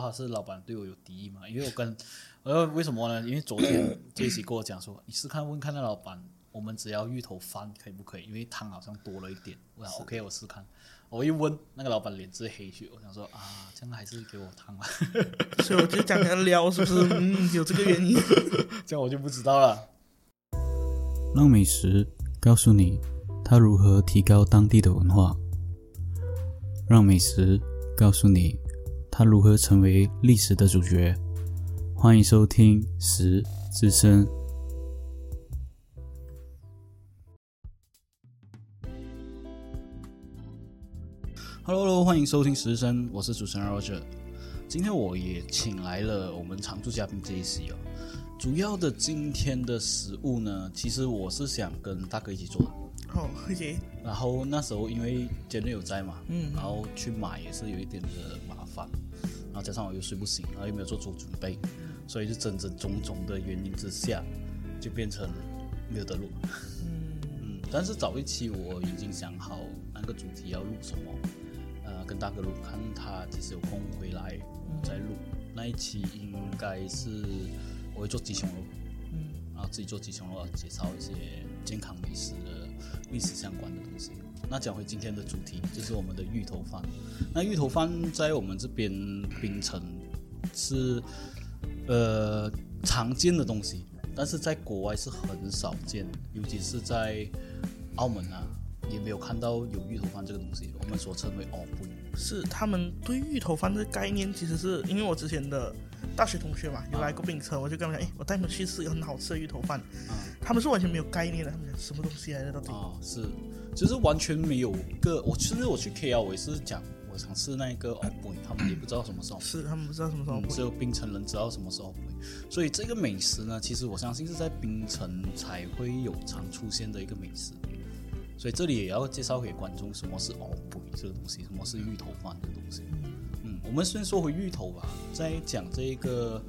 不知道是老板对我有敌意嘛？因为我跟 呃为什么呢？因为昨天 杰西跟我讲说，你试看问看那老板，我们只要芋头饭可以不可以？因为汤好像多了一点。我想 OK，我试看。我一问那个老板脸是黑去，我想说啊，这样还是给我汤吧。所以我就讲他撩，是不是？嗯，有这个原因。这样我就不知道了。让美食告诉你，它如何提高当地的文化。让美食告诉你，它如何成为历史的主角。欢迎收听《食之声》。Hello，欢迎收听《食之声》，我是主持人 Roger。今天我也请来了我们常驻嘉宾 J.C. 哦。主要的今天的食物呢，其实我是想跟大哥一起做的。哦，OK。然后那时候因为杰瑞有在嘛，嗯，然后去买也是有一点的麻烦，然后加上我又睡不醒，然后又没有做足准备，所以就整整种种的原因之下，就变成没有得录。嗯 嗯，但是早一期我已经想好那个主题要录什么，呃，跟大哥录，看他其实有空回来再录。那一期应该是我会做鸡胸肉，嗯，然后自己做鸡胸肉，介绍一些健康美食的。历史相关的东西。那讲回今天的主题，就是我们的芋头饭。那芋头饭在我们这边槟城是呃常见的东西，但是在国外是很少见，尤其是在澳门啊，也没有看到有芋头饭这个东西。我们所称为哦不，是他们对芋头饭的概念，其实是因为我之前的。大学同学嘛，有来过冰城，我就跟他们讲，哎，我带你们去吃一个很好吃的芋头饭。他们是完全没有概念的，他们讲什么东西来的到底？啊，是，就是完全没有个。我其实我去 KL，我也是讲我想吃那个哦不，他们也不知道什么时候。是，他们不知道什么时候。只有冰城人知道什么时候会。所以这个美食呢，其实我相信是在冰城才会有常出现的一个美食。所以这里也要介绍给观众什么是哦不这个东西，什么是芋头饭这个东西。我们先说回芋头吧，在讲这个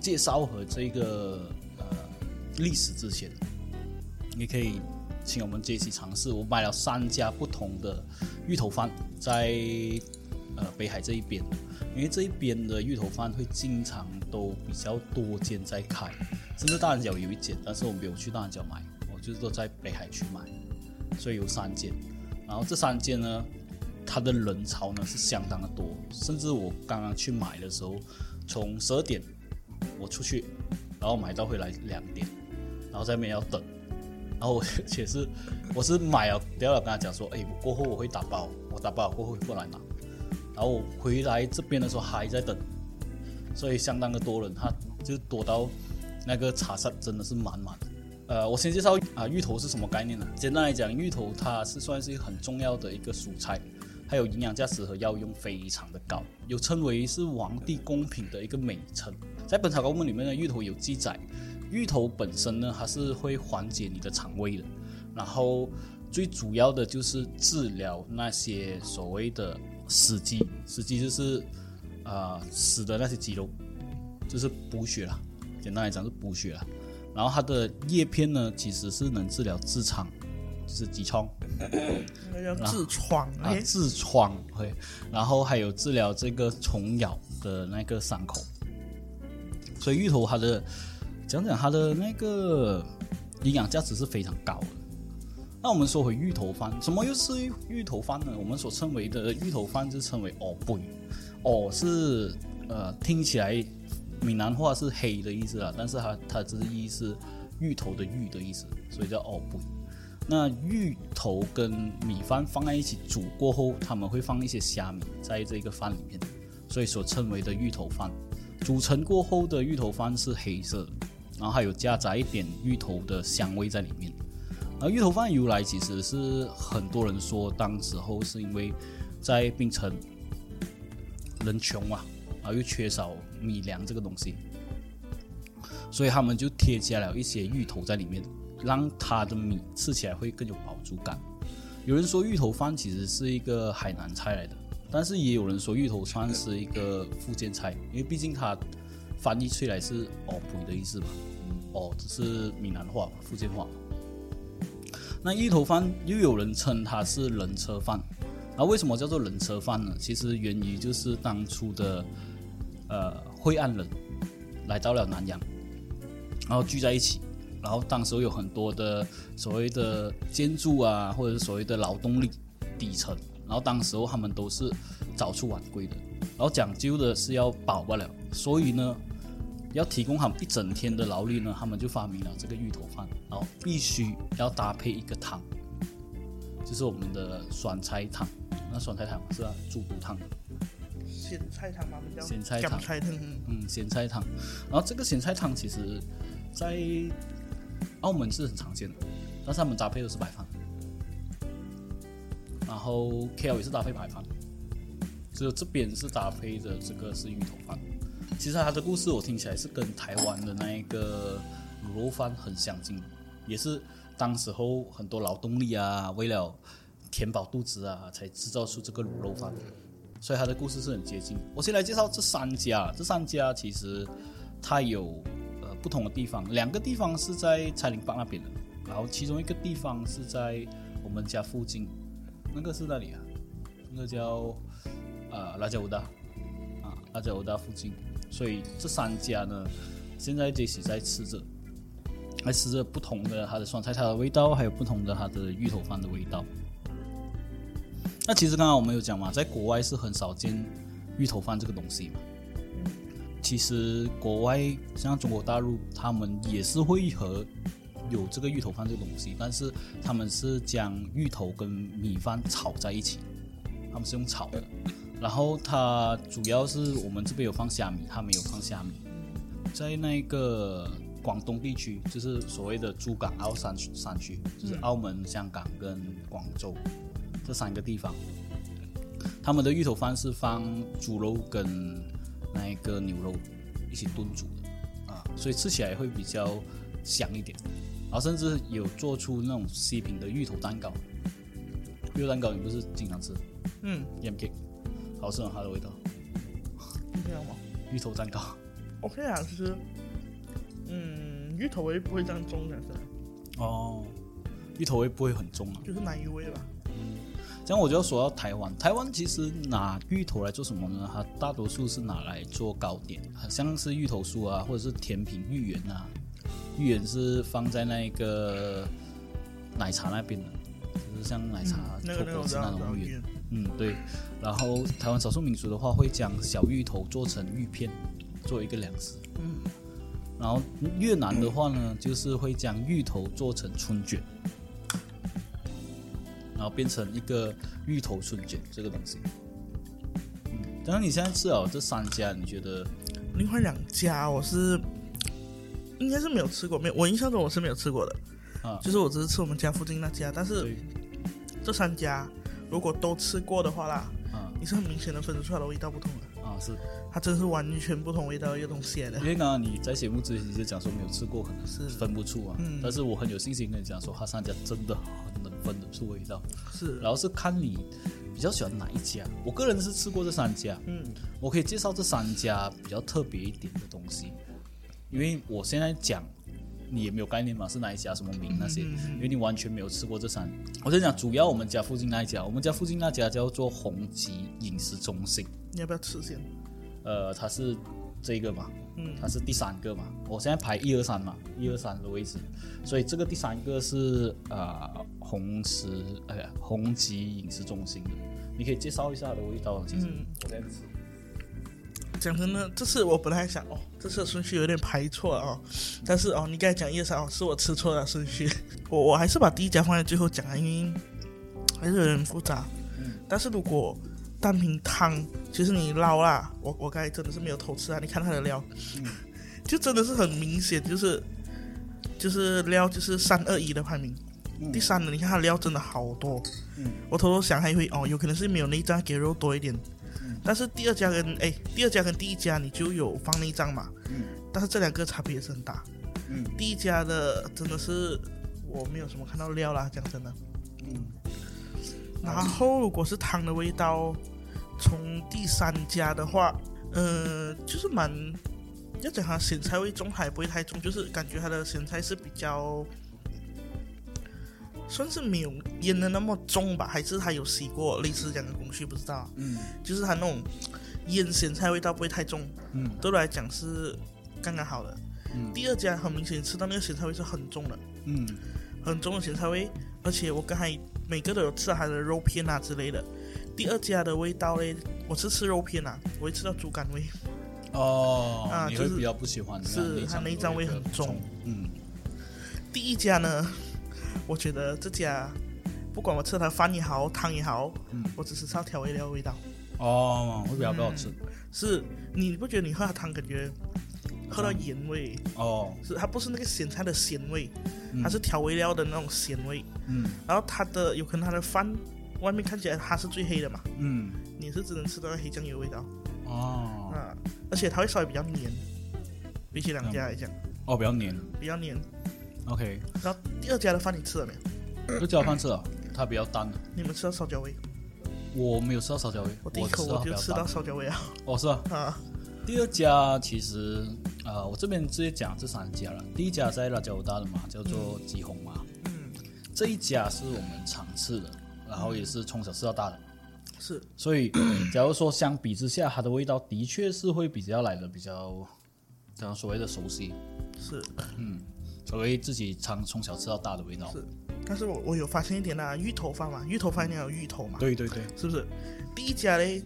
介绍和这个呃历史之前，你可以请我们这一期尝试。我买了三家不同的芋头饭，在呃北海这一边，因为这一边的芋头饭会经常都比较多间在开，甚至大人角有一间，但是我没有去大人角买，我就是都在北海区买，所以有三间。然后这三间呢？它的人潮呢是相当的多，甚至我刚刚去买的时候，从十二点我出去，然后买到回来两点，然后在那边要等，然后我且是我是买了，等下跟他讲说，哎，我过后我会打包，我打包过后过来拿，然后我回来这边的时候还在等，所以相当的多人，他就多到那个茶室真的是满满的。呃，我先介绍啊，芋头是什么概念呢？简单来讲，芋头它是算是一个很重要的一个蔬菜。还有营养价值和药用非常的高，有称为是王帝贡品的一个美称。在《本草纲目》里面呢，芋头有记载，芋头本身呢，它是会缓解你的肠胃的，然后最主要的就是治疗那些所谓的死肌，死肌就是啊死的那些肌肉，就是补血了。简单来讲是补血了。然后它的叶片呢，其实是能治疗痔疮。就是痔疮，那叫痔疮啊，痔疮对，然后还有治疗这个虫咬的那个伤口，所以芋头它的讲讲它的那个营养价值是非常高的。那我们说回芋头饭，什么又是芋头饭呢？我们所称为的芋头饭就称为哦不，哦是呃听起来闽南话是黑的意思啊，但是它它这个意是芋头的芋的意思，所以叫哦不。那芋头跟米饭放在一起煮过后，他们会放一些虾米在这个饭里面，所以所称为的芋头饭。煮成过后的芋头饭是黑色，然后还有夹杂一点芋头的香味在里面。而芋头饭由来其实是很多人说，当时候是因为在槟城人穷嘛，然后又缺少米粮这个东西，所以他们就添加了一些芋头在里面。让它的米吃起来会更有饱足感。有人说芋头饭其实是一个海南菜来的，但是也有人说芋头饭是一个福建菜，因为毕竟它翻译出来是“哦不”的意思嘛。哦，这是闽南话、福建话。那芋头饭又有人称它是人车饭。那为什么叫做人车饭呢？其实源于就是当初的呃惠安人来到了南洋，然后聚在一起，然后当时有很多的所谓的建筑啊，或者是所谓的劳动力底层，然后当时候他们都是早出晚归的，然后讲究的是要饱不了，所以呢。要提供他们一整天的劳力呢，他们就发明了这个芋头饭，然后必须要搭配一个汤，就是我们的酸菜汤。那酸菜汤是啊，猪骨汤。咸菜汤嘛，我们叫咸。菜汤，嗯，咸菜汤。然后这个咸菜汤其实，在澳门是很常见的，但是他们搭配的是白饭。然后 KL 也是搭配白饭，只有这边是搭配的这个是芋头饭。其实他的故事我听起来是跟台湾的那一个卤肉饭很相近，也是当时候很多劳动力啊，为了填饱肚子啊，才制造出这个卤肉饭，所以他的故事是很接近。我先来介绍这三家，这三家其实它有不同的地方，两个地方是在蔡林坝那边的，然后其中一个地方是在我们家附近，那个是哪里啊？那个叫啊辣椒乌大啊辣椒乌大附近。所以这三家呢，现在这起在吃着，还吃着不同的它的酸菜汤的味道，还有不同的它的芋头饭的味道。那其实刚刚我们有讲嘛，在国外是很少见芋头饭这个东西嘛。其实国外像中国大陆，他们也是会和有这个芋头饭这个东西，但是他们是将芋头跟米饭炒在一起，他们是用炒的。然后它主要是我们这边有放虾米，它没有放虾米。在那个广东地区，就是所谓的珠港澳三三区，就是澳门、香港跟广州这三个地方，他们的芋头饭是放猪肉跟那一个牛肉一起炖煮的啊，所以吃起来会比较香一点。然后甚至有做出那种西饼的芋头蛋糕，芋头蛋糕你不是经常吃？嗯，yam cake。好吃吗？它的味道？这样吗？芋头蛋糕。OK 啊，其实，嗯，芋头味不会这样重但是。哦，芋头味不会很重啊。就是奶油味吧。嗯，这样我就要说到台湾。台湾其实拿芋头来做什么呢？它大多数是拿来做糕点，像是芋头酥啊，或者是甜品芋圆啊。芋圆是放在那个奶茶那边的，就是像奶茶做果汁那种芋圆。嗯，对。然后台湾少数民族的话，会将小芋头做成芋片，做一个粮食。嗯。然后越南的话呢，就是会将芋头做成春卷，然后变成一个芋头春卷这个东西。嗯。然后你现在吃了这三家，你觉得？另外两家我是应该是没有吃过，没有我印象中我是没有吃过的。啊。就是我只是吃我们家附近那家，但是这三家。如果都吃过的话啦，啊，你是很明显的分得出来的味道不同的啊，是，它真是完全不同味道一个东西的。因为刚刚你在节目之前就讲说没有吃过，可能是分不出啊，嗯，但是我很有信心跟你讲说，他三家真的分得出味道，是，然后是看你比较喜欢哪一家。我个人是吃过这三家，嗯，我可以介绍这三家比较特别一点的东西，因为我现在讲。你也没有概念嘛？是哪一家什么名那些？因为你完全没有吃过这三。我在讲，主要我们家附近那一家，我们家附近那家叫做红吉饮食中心。你要不要吃先？呃，它是这个嘛？嗯，它是第三个嘛？我现在排一二三嘛，一二三的位置，所以这个第三个是呃红石，哎呀红旗饮食中心的。你可以介绍一下它的味道，其实我在吃。讲真的，这次我本来想哦，这次顺序有点排错了哦，但是哦，你刚才讲一二三哦，是我吃错了顺序，我我还是把第一家放在最后讲啊，因为还是有点复杂。嗯。但是如果单凭汤，其实你捞啦，我我刚才真的是没有偷吃啊，你看它的料，就真的是很明显，就是就是料就是三二一的排名，第三的你看它料真的好多。嗯。我偷偷想还会哦，有可能是没有内脏给肉多一点。但是第二家跟哎，第二家跟第一家你就有放内脏嘛？嗯。但是这两个差别也是很大。嗯。第一家的真的是我没有什么看到料啦，讲真的。嗯。然后如果是汤的味道，从第三家的话，呃，就是蛮要讲它咸菜味重还不会太重，就是感觉它的咸菜是比较。算是没有腌的那么重吧，还是它有洗过类似这样的工序，不知道。嗯，就是它那种腌咸菜味道不会太重，嗯对我来讲是刚刚好的。嗯第二家很明显吃到那个咸菜味是很重的，嗯很重的咸菜味，而且我刚才每个都有吃它的肉片啊之类的。第二家的味道嘞，我是吃肉片啊，我会吃到猪肝味。哦，啊就是你会比较不喜欢是它内脏味很重重，嗯第一家呢，我觉得这家不管我吃它饭也好，汤也好，嗯我只是吃到调味料的味道。哦，会比较不好吃是你不觉得你喝它汤感觉喝到盐味？哦，是它不是那个咸菜的咸味，嗯它是调味料的那种咸味。嗯然后它的有可能它的饭外面看起来它是最黑的嘛，嗯。你是只能吃到黑酱油味道。哦。啊，而且它会稍微比较黏，比起两家来讲。哦，比较黏。比较黏。，OK，然后第二家的饭你吃了没有？就叫饭吃了，它比较淡，你们吃到烧焦味？我没有吃到烧焦味，我第一口我就吃到烧焦味啊。哦是啊，啊！第二家其实呃，我这边直接讲这三家了。第一家在辣椒大的嘛，叫做吉红嘛，嗯，这一家是我们常吃的，然后也是从小吃到大的。是。所以，假如说相比之下，它的味道的确是会比较来的比较，这样所谓的熟悉，是。嗯所谓自己常从小吃到大的味道。是，但是我我有发现一点啊，芋头饭嘛，芋头饭你要有芋头嘛，对对对。是不是？第一家嘞，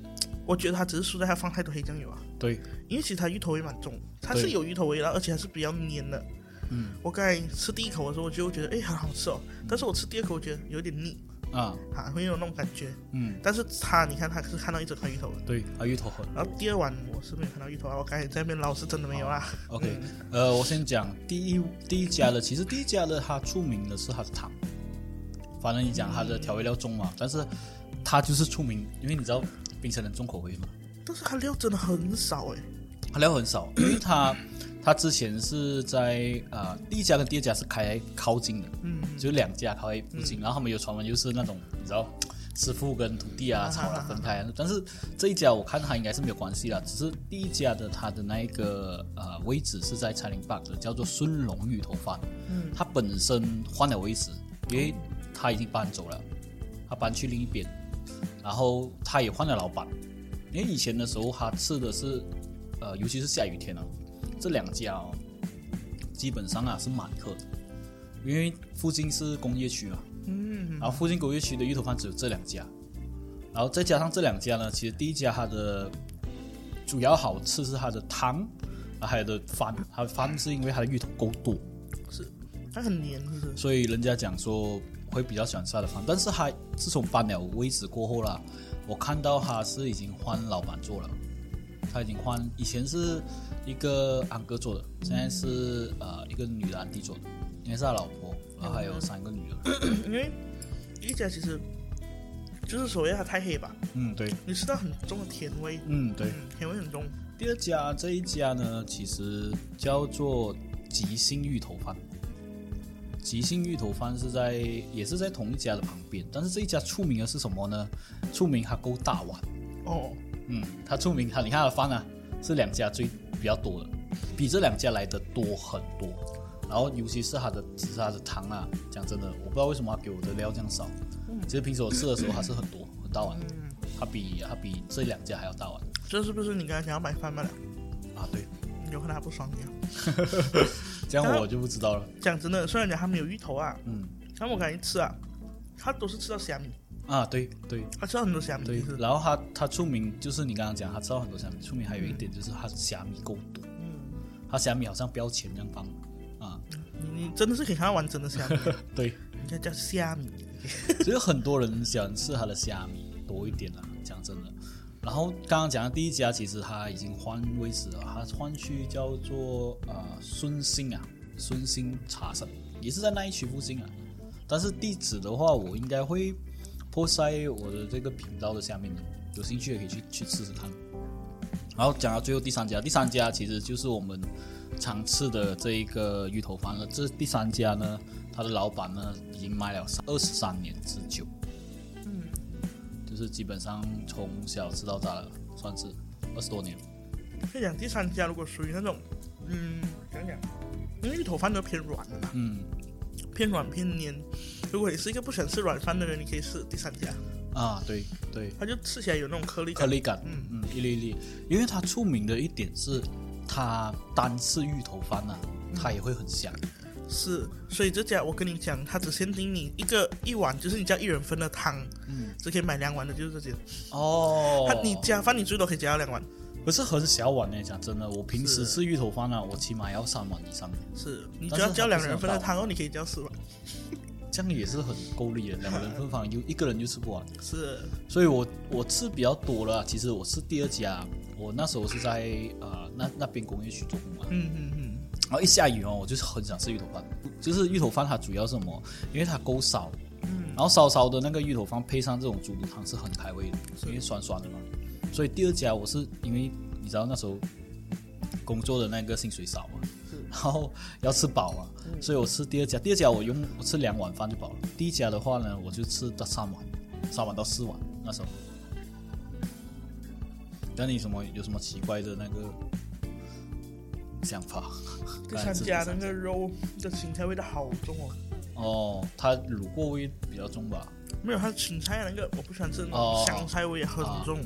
我觉得它只是输在它放太多黑酱油啊，对，因为其实它芋头味蛮重，它是有芋头味道，而且还是比较黏的。嗯。我刚才吃第一口的时候，我就觉得哎很好吃哦，但是我吃第二口，我觉得有点腻啊，啊，会有那种感觉。嗯，但是他，你看他是看到一整块芋头的，对，啊芋头很。然后第二碗我是没有看到芋头啊，我刚才在那边捞是真的没有啊。OK。呃，我先讲第一第一家的，其实第一家的它出名的是它的汤，反正你讲它的调味料重嘛，但是它就是出名，因为你知道冰城人重口味嘛，但是它料真的很少哎，它料很少，因为它它之前是在呃第一家跟第二家是开靠近的，嗯，就两家开在附近，然后他们有传闻就是那种你知道师傅跟徒弟啊吵了分开啊，但是这一家我看他应该是没有关系啦，只是第一家的他的那一个呃位置是在柴林坝的，叫做孙龙玉头饭，嗯，他本身换了位置，因为他已经搬走了，他搬去另一边，然后他也换了老板，因为以前的时候他吃的是呃，尤其是下雨天啊，这两家哦，基本上啊是满客的，因为附近是工业区嘛，嗯，然后附近工业区的芋头饭只有这两家，然后再加上这两家呢，其实第一家它的主要好吃是它的汤，然后还有的饭，它的饭是因为它的芋头够多，是，它很黏，是不是？所以人家讲说会比较喜欢吃它的饭，但是它自从搬了位置过后啦，我看到它是已经换老板做了，他已经换，以前是一个安哥做的，现在是呃一个女的安迪做的，应该是他老婆，然后还有三个女儿，因为第一家其实就是所谓它太黑吧，嗯对，你吃到很重的甜味，嗯对。嗯，甜味很重，第二家这一家呢，其实叫做吉兴芋头饭。吉兴芋头饭是在也是在同一家的旁边，但是这一家出名的是什么呢？出名它够大碗，哦，嗯，它出名它你看它的饭啊是两家最比较多的，比这两家来的多很多。然后尤其是它的只是它的汤啊，讲真的，我不知道为什么它给我的料这样少。其实平时我吃的时候还是很多很大碗，它比它比这两家还要大碗这是不是你刚才想要买饭吗？啊。对，有可能他不爽你啊。这样我就不知道了。讲真的，虽然讲它没有芋头啊，嗯。但我感觉吃啊，它都是吃到虾米，啊，对对。他知道很多虾米，对，然后他他出名就是你刚刚讲，他知道很多虾米，出名还有一点就是他虾米够多，嗯，他虾米好像标钱这样放啊，你你真的是可以看到完整的虾米，对，人家叫虾米，所以很多人喜欢吃他的虾米多一点啦，讲真的。然后刚刚讲的第一家，其实他已经换位置了，他换去叫做呃孙兴啊，孙兴茶室，也是在那一区附近啊。但是地址的话，我应该会 po 在我的这个频道的下面的，有兴趣也可以去去试试看。然后讲到最后第三家，第三家其实就是我们常吃的这一个芋头饭了。这第三家呢，他的老板呢已经卖了二十三年之久，嗯，就是基本上从小吃到大了，算是二十多年。可以讲第三家如果属于那种，嗯，讲讲，因为芋头饭都偏软的嘛，嗯偏软偏黏。如果你是一个不喜欢吃软饭的人，你可以试第三家。啊，对对，它就吃起来有那种颗粒感。颗粒感，嗯嗯，一粒一粒，因为它出名的一点是，它单吃芋头饭啊，它也会很香。是，所以这家我跟你讲，它只限定你一个一碗，就是你叫一人份的汤，嗯，只可以买两碗的，就是这些。哦它你加饭，你最多可以加到两碗。可是很小碗呢，讲真的，我平时吃芋头饭啊，我起码要三碗以上，是你只要叫两人份的汤哦，你可以叫四碗。这样也是很够力的，两个人分房有一个人就吃不完。是，所以我我吃比较多了，其实我吃第二家，我那时候是在呃那那边工业区做工嘛，嗯嗯嗯，然后一下雨哦，我就是很想吃芋头饭，就是芋头饭它主要是什么？因为它够少，嗯。然后烧烧的那个芋头饭配上这种猪肚汤是很开胃的，因为酸酸的嘛。所以第二家我是因为你知道那时候工作的那个薪水少嘛，然后要吃饱嘛，所以我吃第二家。第二家我用我吃两碗饭就饱了。第一家的话呢，我就吃到三碗，三碗到四碗那时候。那你什么有什么奇怪的那个想法？第三家那个肉的芹菜味道好重哦。哦，它卤过味比较重吧？没有，它芹菜那个我不喜欢吃那哦种香菜味也很重，哦，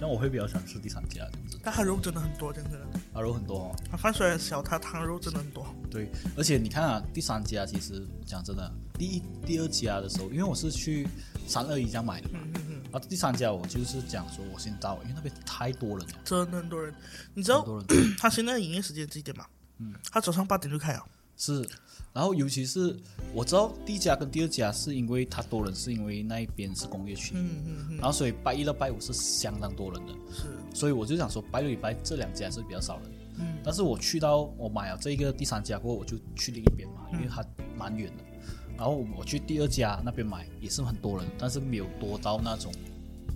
那我会比较想吃第三家这样子，但它肉真的很多，真的。它肉很多哦。它饭虽然小，它汤肉真的很多。对，而且你看啊，第三家其实讲真的，第一、第二家的时候，因为我是去三二一家买的嘛，嗯嗯嗯，然后第三家我就是讲说我先到，因为那边太多人了，真的很多人。你知道它现在营业时间几点吗？嗯，它早上八点就开了。是，然后尤其是我知道第一家跟第二家是因为它多人，是因为那一边是工业区，嗯嗯嗯，然后所以拜一到拜五是相当多人的，是，所以我就想说拜六礼拜这两家是比较少人。嗯。但是我去到我买了这个第三家过后，我就去另一边嘛，因为它蛮远的。然后我去第二家那边买也是很多人，但是没有多到那种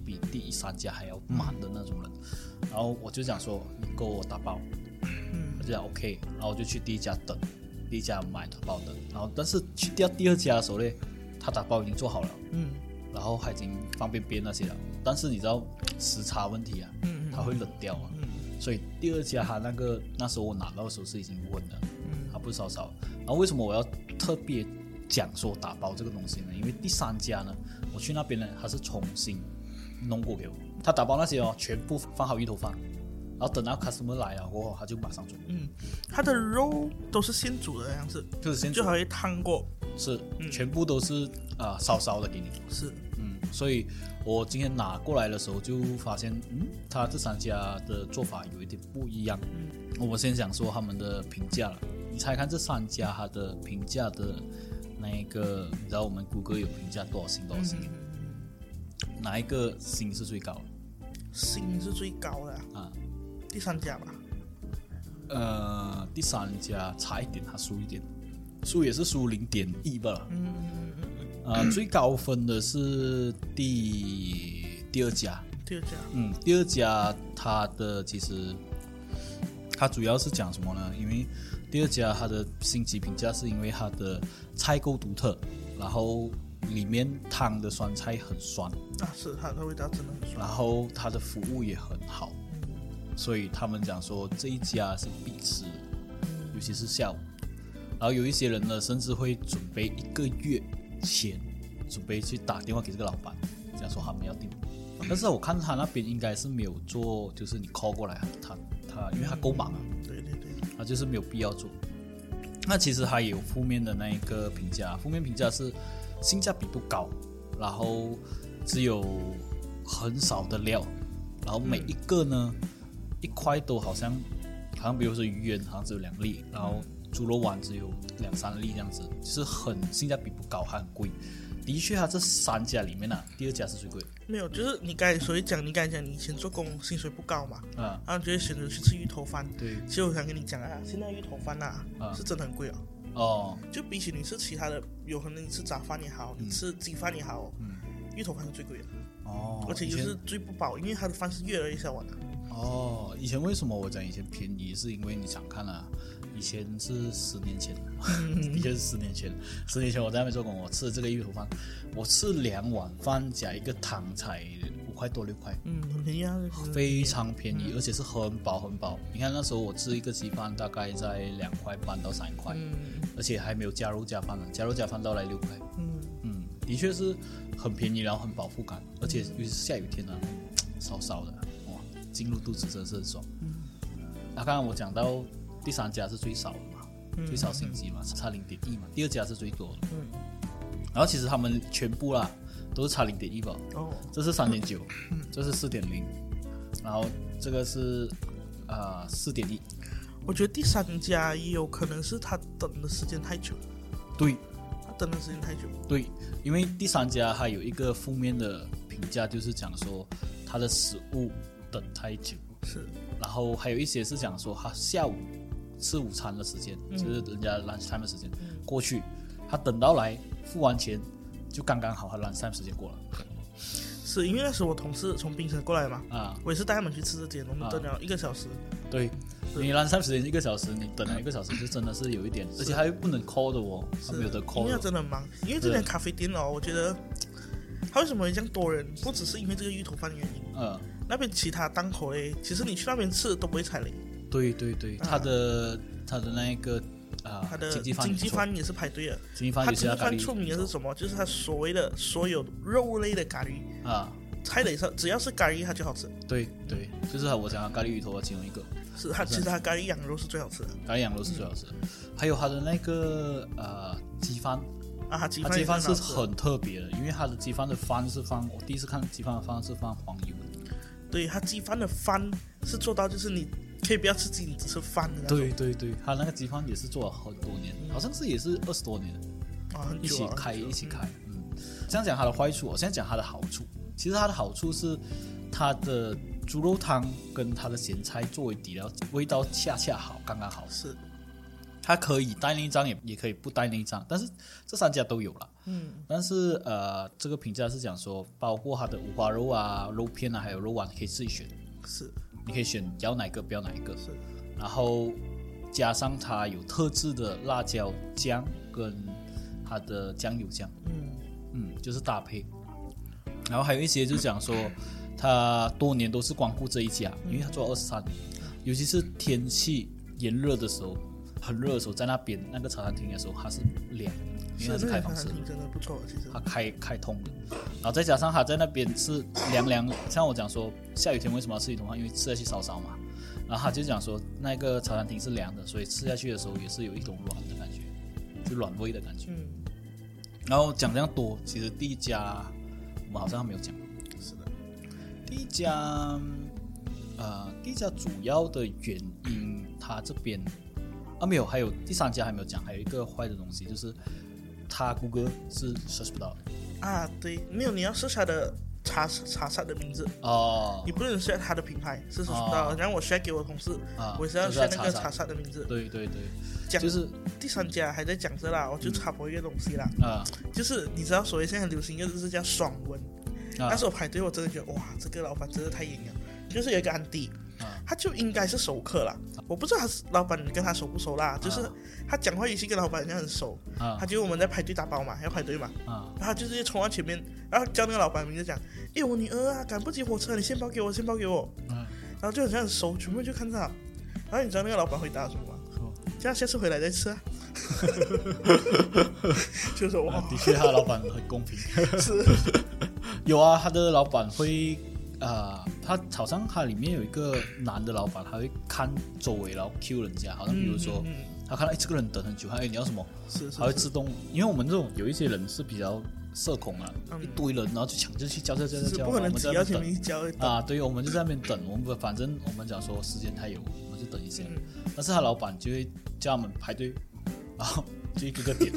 比第三家还要满的那种人。然后我就想说，你给我打包，嗯。我就讲 OK，然后我就去第一家等，第一家买打包的。然后但是去掉第二家的时候呢，他打包已经做好了，嗯然后还已经方便边那些了。但是你知道时差问题啊，嗯嗯它会冷掉啊。嗯所以第二家他那个那时候我拿到的时候是已经温了，嗯它不是烧烧。然后为什么我要特别讲说打包这个东西呢？因为第三家呢，我去那边呢，他是重新弄过给我，他打包那些哦，全部放好芋头饭，然后等到 customer 来了过后，他就马上煮，嗯，它的肉都是现煮的样子，就是先就好像烫过。是全部都是啊、烧烧的给你。是，嗯，所以我今天拿过来的时候就发现，嗯，他这三家的做法有一点不一样。嗯，我先想说他们的评价了，你猜看这三家它的评价的那一个，你知道我们谷歌有评价多少星多少星？哪一个星是最高星是最高的啊，啊？第三家吧。呃，第三家差一点，他输一点，输也是输零点一吧。嗯嗯嗯嗯，呃，最高分的是第第二家，第二家。嗯，第二家它的其实它主要是讲什么呢？因为第二家它的星级评价是因为它的菜够独特，然后里面汤的酸菜很酸，啊，是它的味道真的很酸然。后它的服务也很好，所以他们讲说这一家是必吃，尤其是下午。然后有一些人呢，甚至会准备一个月前准备去打电话给这个老板，讲说他们要订。但是我看他那边应该是没有做，就是你 call 过来，他他因为他够忙啊，对对对，他就是没有必要做。那其实还有负面的那一个评价，负面评价是性价比不高，然后只有很少的料，然后每一个呢、一块都好像好像比如说鱼圆好像只有两粒，然后猪肉丸只有两三粒这样子，就是很性价比不高，还很贵。的确，它这三家里面呢、第二家是最贵。的没有，就是你刚才所以讲，你刚才讲你以前做工薪水不高嘛，嗯、然后你就会选择去吃芋头饭。对。其实我想跟你讲啊，现在芋头饭呐、啊。是真的很贵哦。哦，就比起你吃其他的，有可能你吃杂饭也好，你吃鸡饭也好，嗯。芋头饭是最贵的，哦，而且又是最不饱，因为它的饭是越来越小碗的。哦，以前为什么我讲以前便宜？是因为你想看啊，以前是十年前，的确是十年前。十年前我在那边做工，我吃的这个芋头饭，我吃两碗饭加一个汤才五块多六块，嗯，很便宜啊，非常便宜，而且是很饱很饱。你看那时候我吃一个鸡饭大概在两块半到三块，嗯而且还没有加入加饭呢，加入加饭到来六块。嗯，嗯，的的确是很便宜，然后很饱腹感，而且尤其是下雨天呢、烧烧的，哇，进入肚子真的是很爽。嗯，那刚刚我讲到第三家是最少的嘛，最少星级嘛，差零点一嘛，第二家是最多的。嗯，然后其实他们全部啦都是差零点一吧，哦，这是三点九，这是四点零，然后这个是啊四点一，我觉得第三家也有可能是他等的时间太久，对。他等的时间太久。对，因为第三家还有一个负面的评价，就是讲说他的食物等太久，是，然后还有一些是讲说他下午吃午餐的时间，就是人家 lunch time 的时间、过去，他等到来付完钱就刚刚好，他 lunch time 时间过了。是因为那时候我同事从槟城过来嘛，啊，我也是带他们去吃这间，我们啊等了一个小时。对。你 lunch time 时间一个小时，你等了一个小时，就真的是有一点，而且还不能 call 的哦，他是没有得因 call 为。真的很忙。因为这间咖啡店哦，我觉得他为什么会这样多人，不只是因为这个芋头饭的原因，嗯，那边其他档口嘞，其实你去那边吃都不会踩雷。对对对，他的他的那一个啊，他的经济饭经也是排队的。经济饭他经济饭出名的是什么？就是他所谓的所有肉类的咖喱，啊，菜类上只要是咖喱，它就好吃。对对，就是我讲的咖喱鱼头的其中一个，是它其实它咖喱羊肉是最好吃的。咖喱羊肉是最好吃的，还有它的那个呃鸡饭，啊，它鸡饭鸡饭是很特别的，因为它的鸡饭的饭是放，我第一次看鸡饭的饭是放黄油的，对，它鸡饭的饭是做到就是你可以不要吃鸡，你只吃饭的那种。对对对，它那个鸡饭也是做了很多年，好像是也是二十多年，啊，很一起开一起开，嗯，这样讲它的坏处，我现在讲它的好处。其实它的好处是它的猪肉汤跟它的咸菜作为底料，味道恰恰好，刚刚好。是，它可以带内脏，也也可以不带内脏，但是这三家都有了。嗯，但是呃，这个评价是讲说，包括它的五花肉啊、肉片啊，还有肉丸，你可以自己选，是。你可以选要哪个，不要哪一个。是，然后加上它有特制的辣椒酱跟它的酱油酱，嗯。嗯，就是搭配。然后还有一些就是讲说，他多年都是光顾这一家，因为他做二十三。年，尤其是天气炎热的时候，很热的时候，在那边那个茶餐厅的时候，它是凉。的，因为它是那个开放式的真的不错，其实它开开通的，然后再加上它在那边是凉凉，像我讲说下雨天为什么要吃一桶饭，因为吃下去烧烧嘛，然后他就讲说那个茶餐厅是凉的，所以吃下去的时候也是有一种软的感觉，就软味的感觉。嗯，然后讲这样多，其实第一家我们好像还没有讲。是的，第一家，呃，第一家主要的原因，它这边啊没有，还有第三家还没有讲，还有一个坏的东西就是，它谷歌是 search 不到的。啊，对，没有，你要是它的茶茶茶的名字，哦。你不能搜他的品牌，是是哦到，然后我 share 给我同事，啊，我是要就是选那个查查的名字。对对对，讲就是第三家还在讲着啦，我就插播一个东西啦，啊。就是你知道，所谓现在很流行一个字是叫爽文，啊。那时候排队，我真的觉得哇，这个老板真的太严了。就是有一个安迪，啊他就应该是熟客啦。我不知道他是老板跟他熟不熟啦，就是他讲话语气跟老板好像很熟。啊他就我们在排队打包嘛，要排队嘛，啊然后他就直接冲到前面，然后叫那个老板名字讲，哎，我女儿啊，赶不及火车，你先包给我，先包给我。嗯，然后就很像很熟，全部就看着他。然后你知道那个老板回答什么吗？说这样下次回来再吃啊。就是哇啊，的确他的老板很公平。是 有啊，他的老板会啊、他好像他里面有一个男的老板，他会看周围，然后 Q 人家，好像比如说、他看到哎这个人等很久，他哎你要什么，是是他会自动，因为我们这种有一些人是比较社恐啊，嗯一堆人然后就抢着去叫叫叫叫叫，是不可能我们只要前在那边等面交啊，对，我们就在那边等，我们反正我们讲说时间太有，我们就等一下。嗯但是他老板就会叫他们排队，然后就一个个点，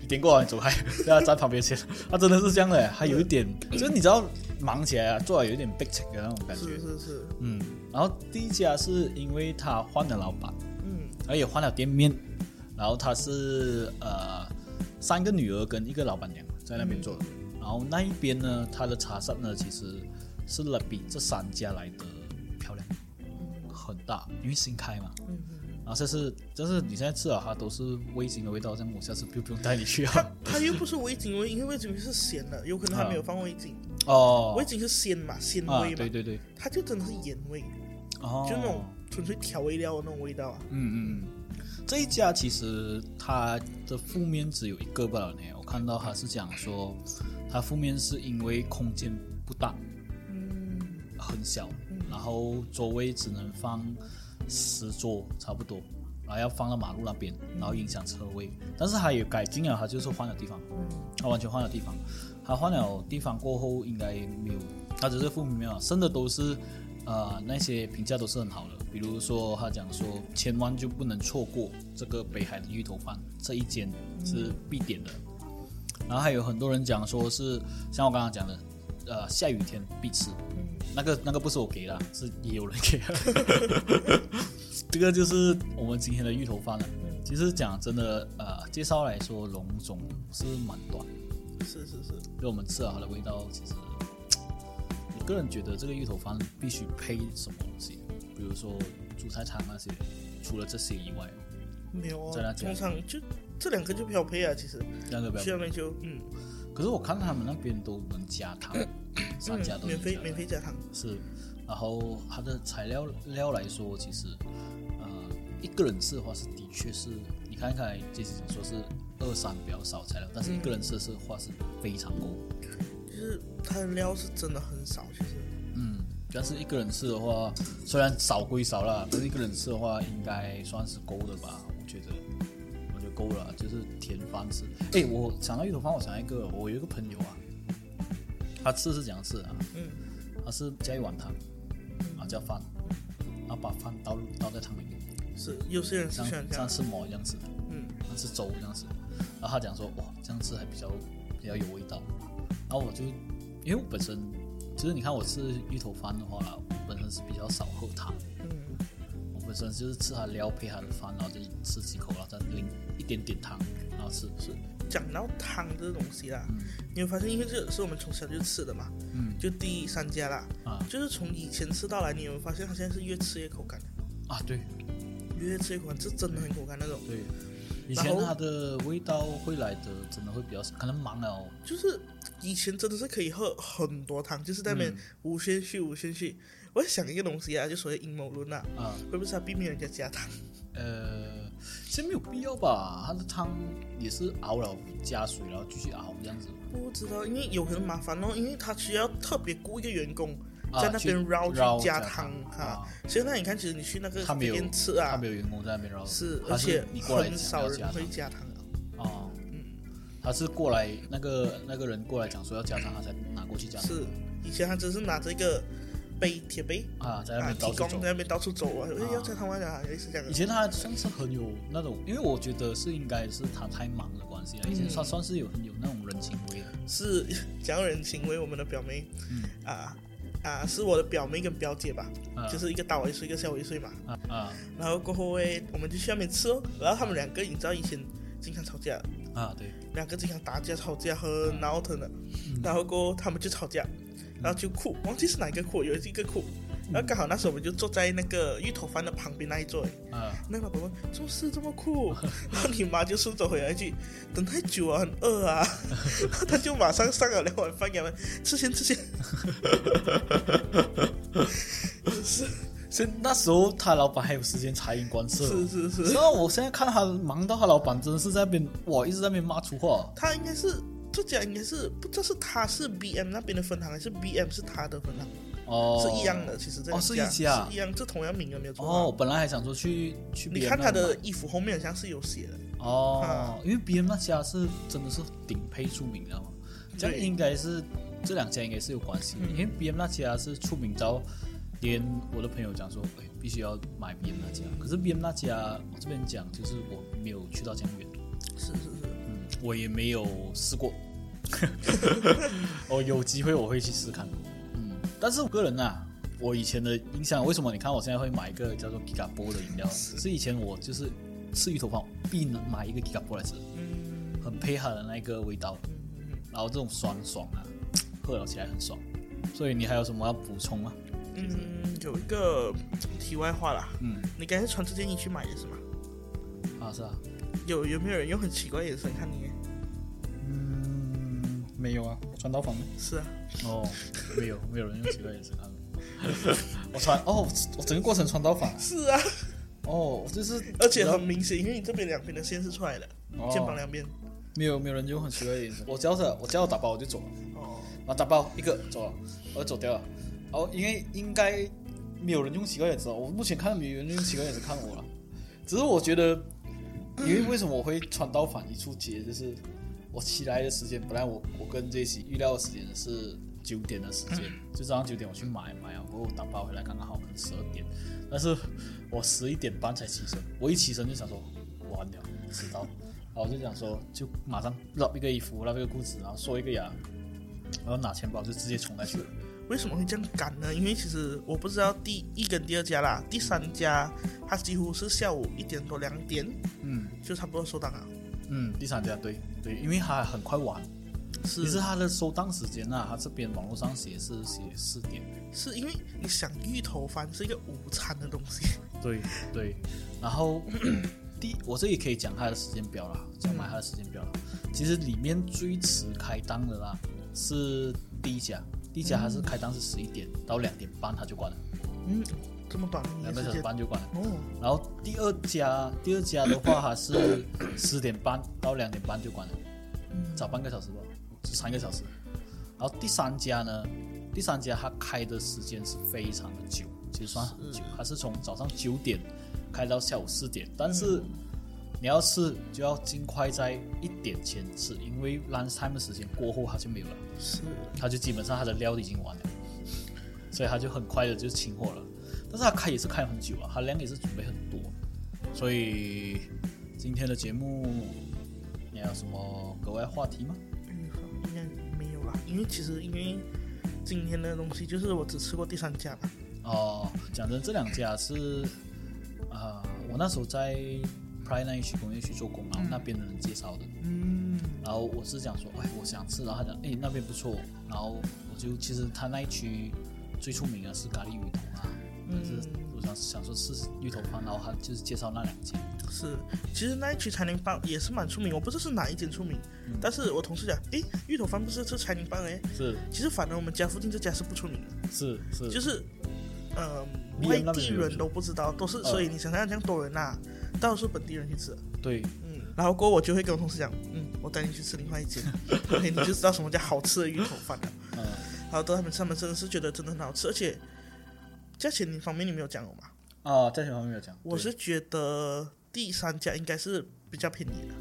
你点过来你走开，让他站旁边先。他真的是这样的，他有一点，就是你知道忙起来啊，做的有点 big 的那种感觉。是是是，嗯，然后第一家是因为他换了老板，嗯而且换了店面，然后他是呃三个女儿跟一个老板娘在那边做的，然后那一边呢，他的茶室呢其实是了比这三家来的漂亮，很大，因为新开嘛。嗯嗯。然后这是，这是你现在吃了它都是味精的味道，这样我下次就不用带你去它啊。它又不是味精味，因为味精是咸的，有可能它没有放味精。哦味，精是鲜嘛，鲜啊，味嘛，对对对，它就真的是盐味，哦，就那种纯粹调味料的那种味道啊。嗯嗯，嗯，这一家其实它的负面只有一个罢了呢。我看到它是讲说，它负面是因为空间不大，嗯很小，然后座位只能放十桌差不多，然后要放到马路那边，然后影响车位。但是它有改进了，它就是换了地方，它完全换了地方。它换了地方过后，应该没有，它只是负面了，剩的都是呃那些评价都是很好的。比如说他讲说，千万就不能错过这个北海的芋头饭，这一间是必点的。然后还有很多人讲说是像我刚刚讲的，呃，下雨天必吃。那个那个不是我给的，是也有人给的。这个就是我们今天的芋头饭了。其实讲真的，呃，介绍来说，龙种是蛮短，是是是，就我们吃了它的味道，其实我个人觉得这个芋头饭必须配什么东西，比如说蔬菜汤那些，除了这些以外，没有啊，在那家通常就这两个就标配啊，其实这样的不要。去那边就嗯可是我看他们那边都能加汤，三家都免费免费加汤，是，然后它的材料料来说，其实呃一个人吃的话是的确是，你看看这些说是二三比较少材料，但是一个人吃的话是非常够，就是它的料是真的很少，其实。嗯，但是一个人吃的话，虽然少归少啦，但是一个人吃的话应该算是够的吧，我觉得。我觉得够了，就是甜饭吃。哎，我想到芋头饭，我想到一个，我有一个朋友啊，他吃是怎样吃啊？嗯，他是加一碗汤，啊加饭，然后把饭倒倒在汤里面，是有些人是像像吃馍一样吃的，嗯像吃粥这样吃。然后他讲说，哇，这样吃还比较比较有味道。然后我就，因为我本身，其实你看我吃芋头饭的话，我本身是比较少喝汤，嗯身就是吃它料配它的饭，然后就吃几口，然后再淋一点点汤，然后吃是，讲到汤这个东西啦，嗯你会发现，因为这是我们从小就吃的嘛，嗯就第三家啦，啊就是从以前吃到来，你有没有发现它现在是越吃越口干，啊对越吃越口干，这真的很口干那种。对，以前它的味道会来的真的会比较少，可能忙了哦。就是以前真的是可以喝很多汤，就是在那边嗯无限续无限续。我在想一个东西啊，就所谓阴谋论啊，啊，会不会是他避免人家加汤？呃，其实没有必要吧，他的汤也是熬了加水，然后继续熬这样子。不知道，因为有可能麻烦哦，因为他需要特别雇一个员工啊在那边绕去加汤汤哈所以那你看，其实你去那个店吃啊他没，有员工在那边，绕是，而且很少人会加汤他是过来那个那个人过来讲说要加汤，他才拿过去加汤是，以前他只是拿着一个杯铁杯啊，在那啊，边到处走在。那边到处走啊，哎要加汤吗？啊，类似这样。以前他算是很有那种，因为我觉得是应该是他太忙的关系了。以前嗯算算是有很有那种人情味的。是 讲人情味我们的表妹，嗯啊啊，是我的表妹跟表姐吧，啊就是一个大我一岁，一个小我一岁嘛。啊啊然后过后诶，我们就去那边吃哦。然后他们两个，你知道以前经常吵架，啊！对，两个经常打架吵架，很嗯闹腾的。然后过后他们就吵架，然后就哭，忘记是哪一个哭，有一个哭。然后刚好那时候我们就坐在那个芋头饭的旁边那一桌，啊那个老婆问：“做事这么酷？”然后你妈就顺走回来一句：“等太久啊，很饿啊。”然后他就马上上了两碗饭给他们吃先吃先。是所以那时候他老板还有时间察言观色。是是是，然后我现在看他忙到他老板真的是在那边哇，一直在那边骂粗话。他应该是这家应该是不知道是他是 BM 那边的分行还是 BM 是他的分行，哦，是一样的。其实这两哦是一家是一样，这同样名额没有错。哦，我，本来还想说去去你看他的衣服后面好像是有写的。哦啊，因为 BM 那家是真的是顶配出名，的嘛？这样应该是这两家应该是有关系因为 BM 那家是出名到连我的朋友讲说，哎，必须要买 BM 那家。可是 BM 那家我这边讲就是我没有去到这样远，是是是，嗯，我也没有试过。我 有机会我会去试看，嗯，但是我个人啊，我以前的印象，为什么你看我现在会买一个叫做 Giga 波的饮料？是以前我就是吃鱼头饭必能买一个 Giga 波来吃，嗯很配合的那个味道，然后这种爽爽啊，喝了起来很爽。所以你还有什么要补充吗？嗯，有一个题外话啦，嗯，你刚才穿这件衣去买的是吗？啊是啊，有有没有人用很奇怪的眼神看你？嗯，没有啊，我穿到房吗？是啊，哦，没有，没有人用奇怪眼神看我。我穿哦，我整个过程穿到反啊。是啊，哦，就是而且很明显，因为你这边两边的线是出来的，哦肩膀两边没有没有人用很奇怪的眼神。我叫着我只要打包我就走了，哦，然后打包一个走了，我就走掉了。哦因为应该没有人用奇怪眼神，我目前看到没有人用奇怪眼神看我了。只是我觉得，因为为什么我会穿到反一出街，就是我起来的时间，本来我我跟这一起预料的时间是九点的时间，就早上九点我去买买了，过后打包回来刚刚好可能十二点，但是我十一点半才起身，我一起身就想说完了迟到，然后我就想说就马上绕一个衣服，绕一个裤子，然后缩一个牙，然后拿钱包就直接冲下去了。为什么会这样赶呢？因为其实我不知道第一跟第二家啦，第三家它几乎是下午一点多两点嗯就差不多收档了。嗯，第三家对对，因为它很快完，是其实它的收档时间啊，它这边网络上写是写四点。是因为你想芋头饭是一个午餐的东西，对对，然后 第我这里可以讲它的时间表啦，讲买它的时间表啦。其实里面最迟开档的啦是第一家，第一家还是开档是十一点到两点半它就关了，嗯，这么短两个小时半就关了。哦，然后第二家第二家的话，还是 十点半到两点半就关了，嗯。早半个小时吧，是三个小时。然后第三家呢，第三家它开的时间是非常的久，其实算很久，它是从早上九点开到下午四点，但是你要吃就要尽快在一点前吃，因为 lunch time 的时间过后它就没有了，是。它就基本上它的料已经完了，所以它就很快的就清货了。但是它开也是开很久啊，它量也是准备很多，所以今天的节目你还有什么格外话题吗？芋头应该没有啦，因为其实因为今天的东西就是我只吃过第三家。吧，哦，讲真，这两家是，啊、我那时候在 Pride 那一区工业区做工，然后那边的人介绍的，嗯，然后我是讲说，哎，我想吃，然后他讲，哎，那边不错，然后我就其实他那一区最出名的是咖喱鱼头啊，但是我想想说是芋头饭，然后他就是介绍那两间，是，其实那一区柴宁饭也是蛮出名，我不知道是哪一间出名，但是我同事讲，诶，芋头饭不是吃柴宁饭诶，是。其实反而我们家附近这家是不出名的，是是，就是，呃，外地人都不知道，都是，所以你想象这样多人呐、到处本地人去吃，对，嗯，然后过后我就会跟我同事讲，嗯，我带你去吃另外一间，OK，你就知道什么叫好吃的芋头饭了。嗯，然后到他们他们真的是觉得真的很好吃，而且价钱方面你没有讲过吗？啊，价钱方面没有讲，我是觉得第三家应该是比较便宜的，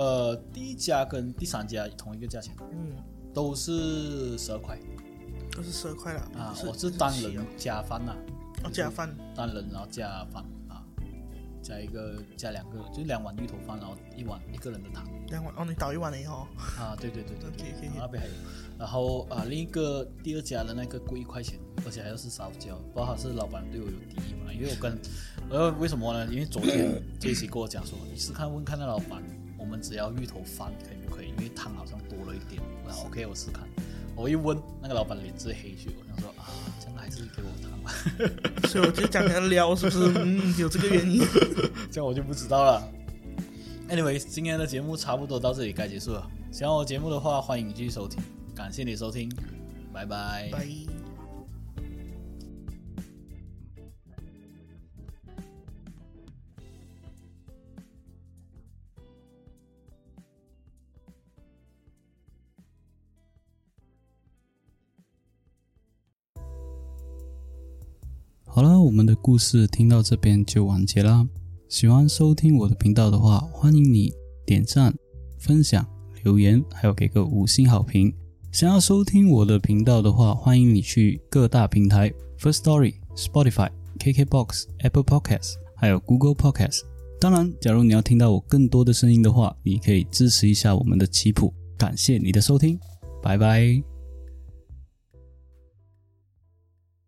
呃，第一家跟第三家同一个价钱，嗯，都是十二块都是十二块了啊，我是单人加饭呐、哦加饭，单人然后加饭啊，加一个加两个，就两碗芋头饭，然后一碗一个人的汤两碗哦，你倒一碗了以后，啊，对对对对 那边还有，然后啊另一个第二家的那个贵一块钱，而且还要是烧焦，不知道他是老板对我有敌意嘛？因为我跟 呃为什么呢？因为昨天这一期跟我讲说，你试看问看那老板，我们只要芋头饭可以不可以？因为汤好像多了一点，我说 OK 我试看。我一问那个老板脸色黑去，我想说啊，这样还是给我糖吧。所以我就讲给他撩是不是？嗯，有这个原因。这样我就不知道了。Anyway，今天的节目差不多到这里该结束了。喜欢我节目的话，欢迎继续收听，感谢你收听，拜拜。拜。故事听到这边就完结啦。喜欢收听我的频道的话，欢迎你点赞、分享、留言，还有给个五星好评。想要收听我的频道的话，欢迎你去各大平台 First Story、Spotify、KKBox、Apple Podcasts，还有 Google Podcasts。当然，假如你要听到我更多的声音的话，你可以支持一下我们的棋谱。感谢你的收听，拜拜。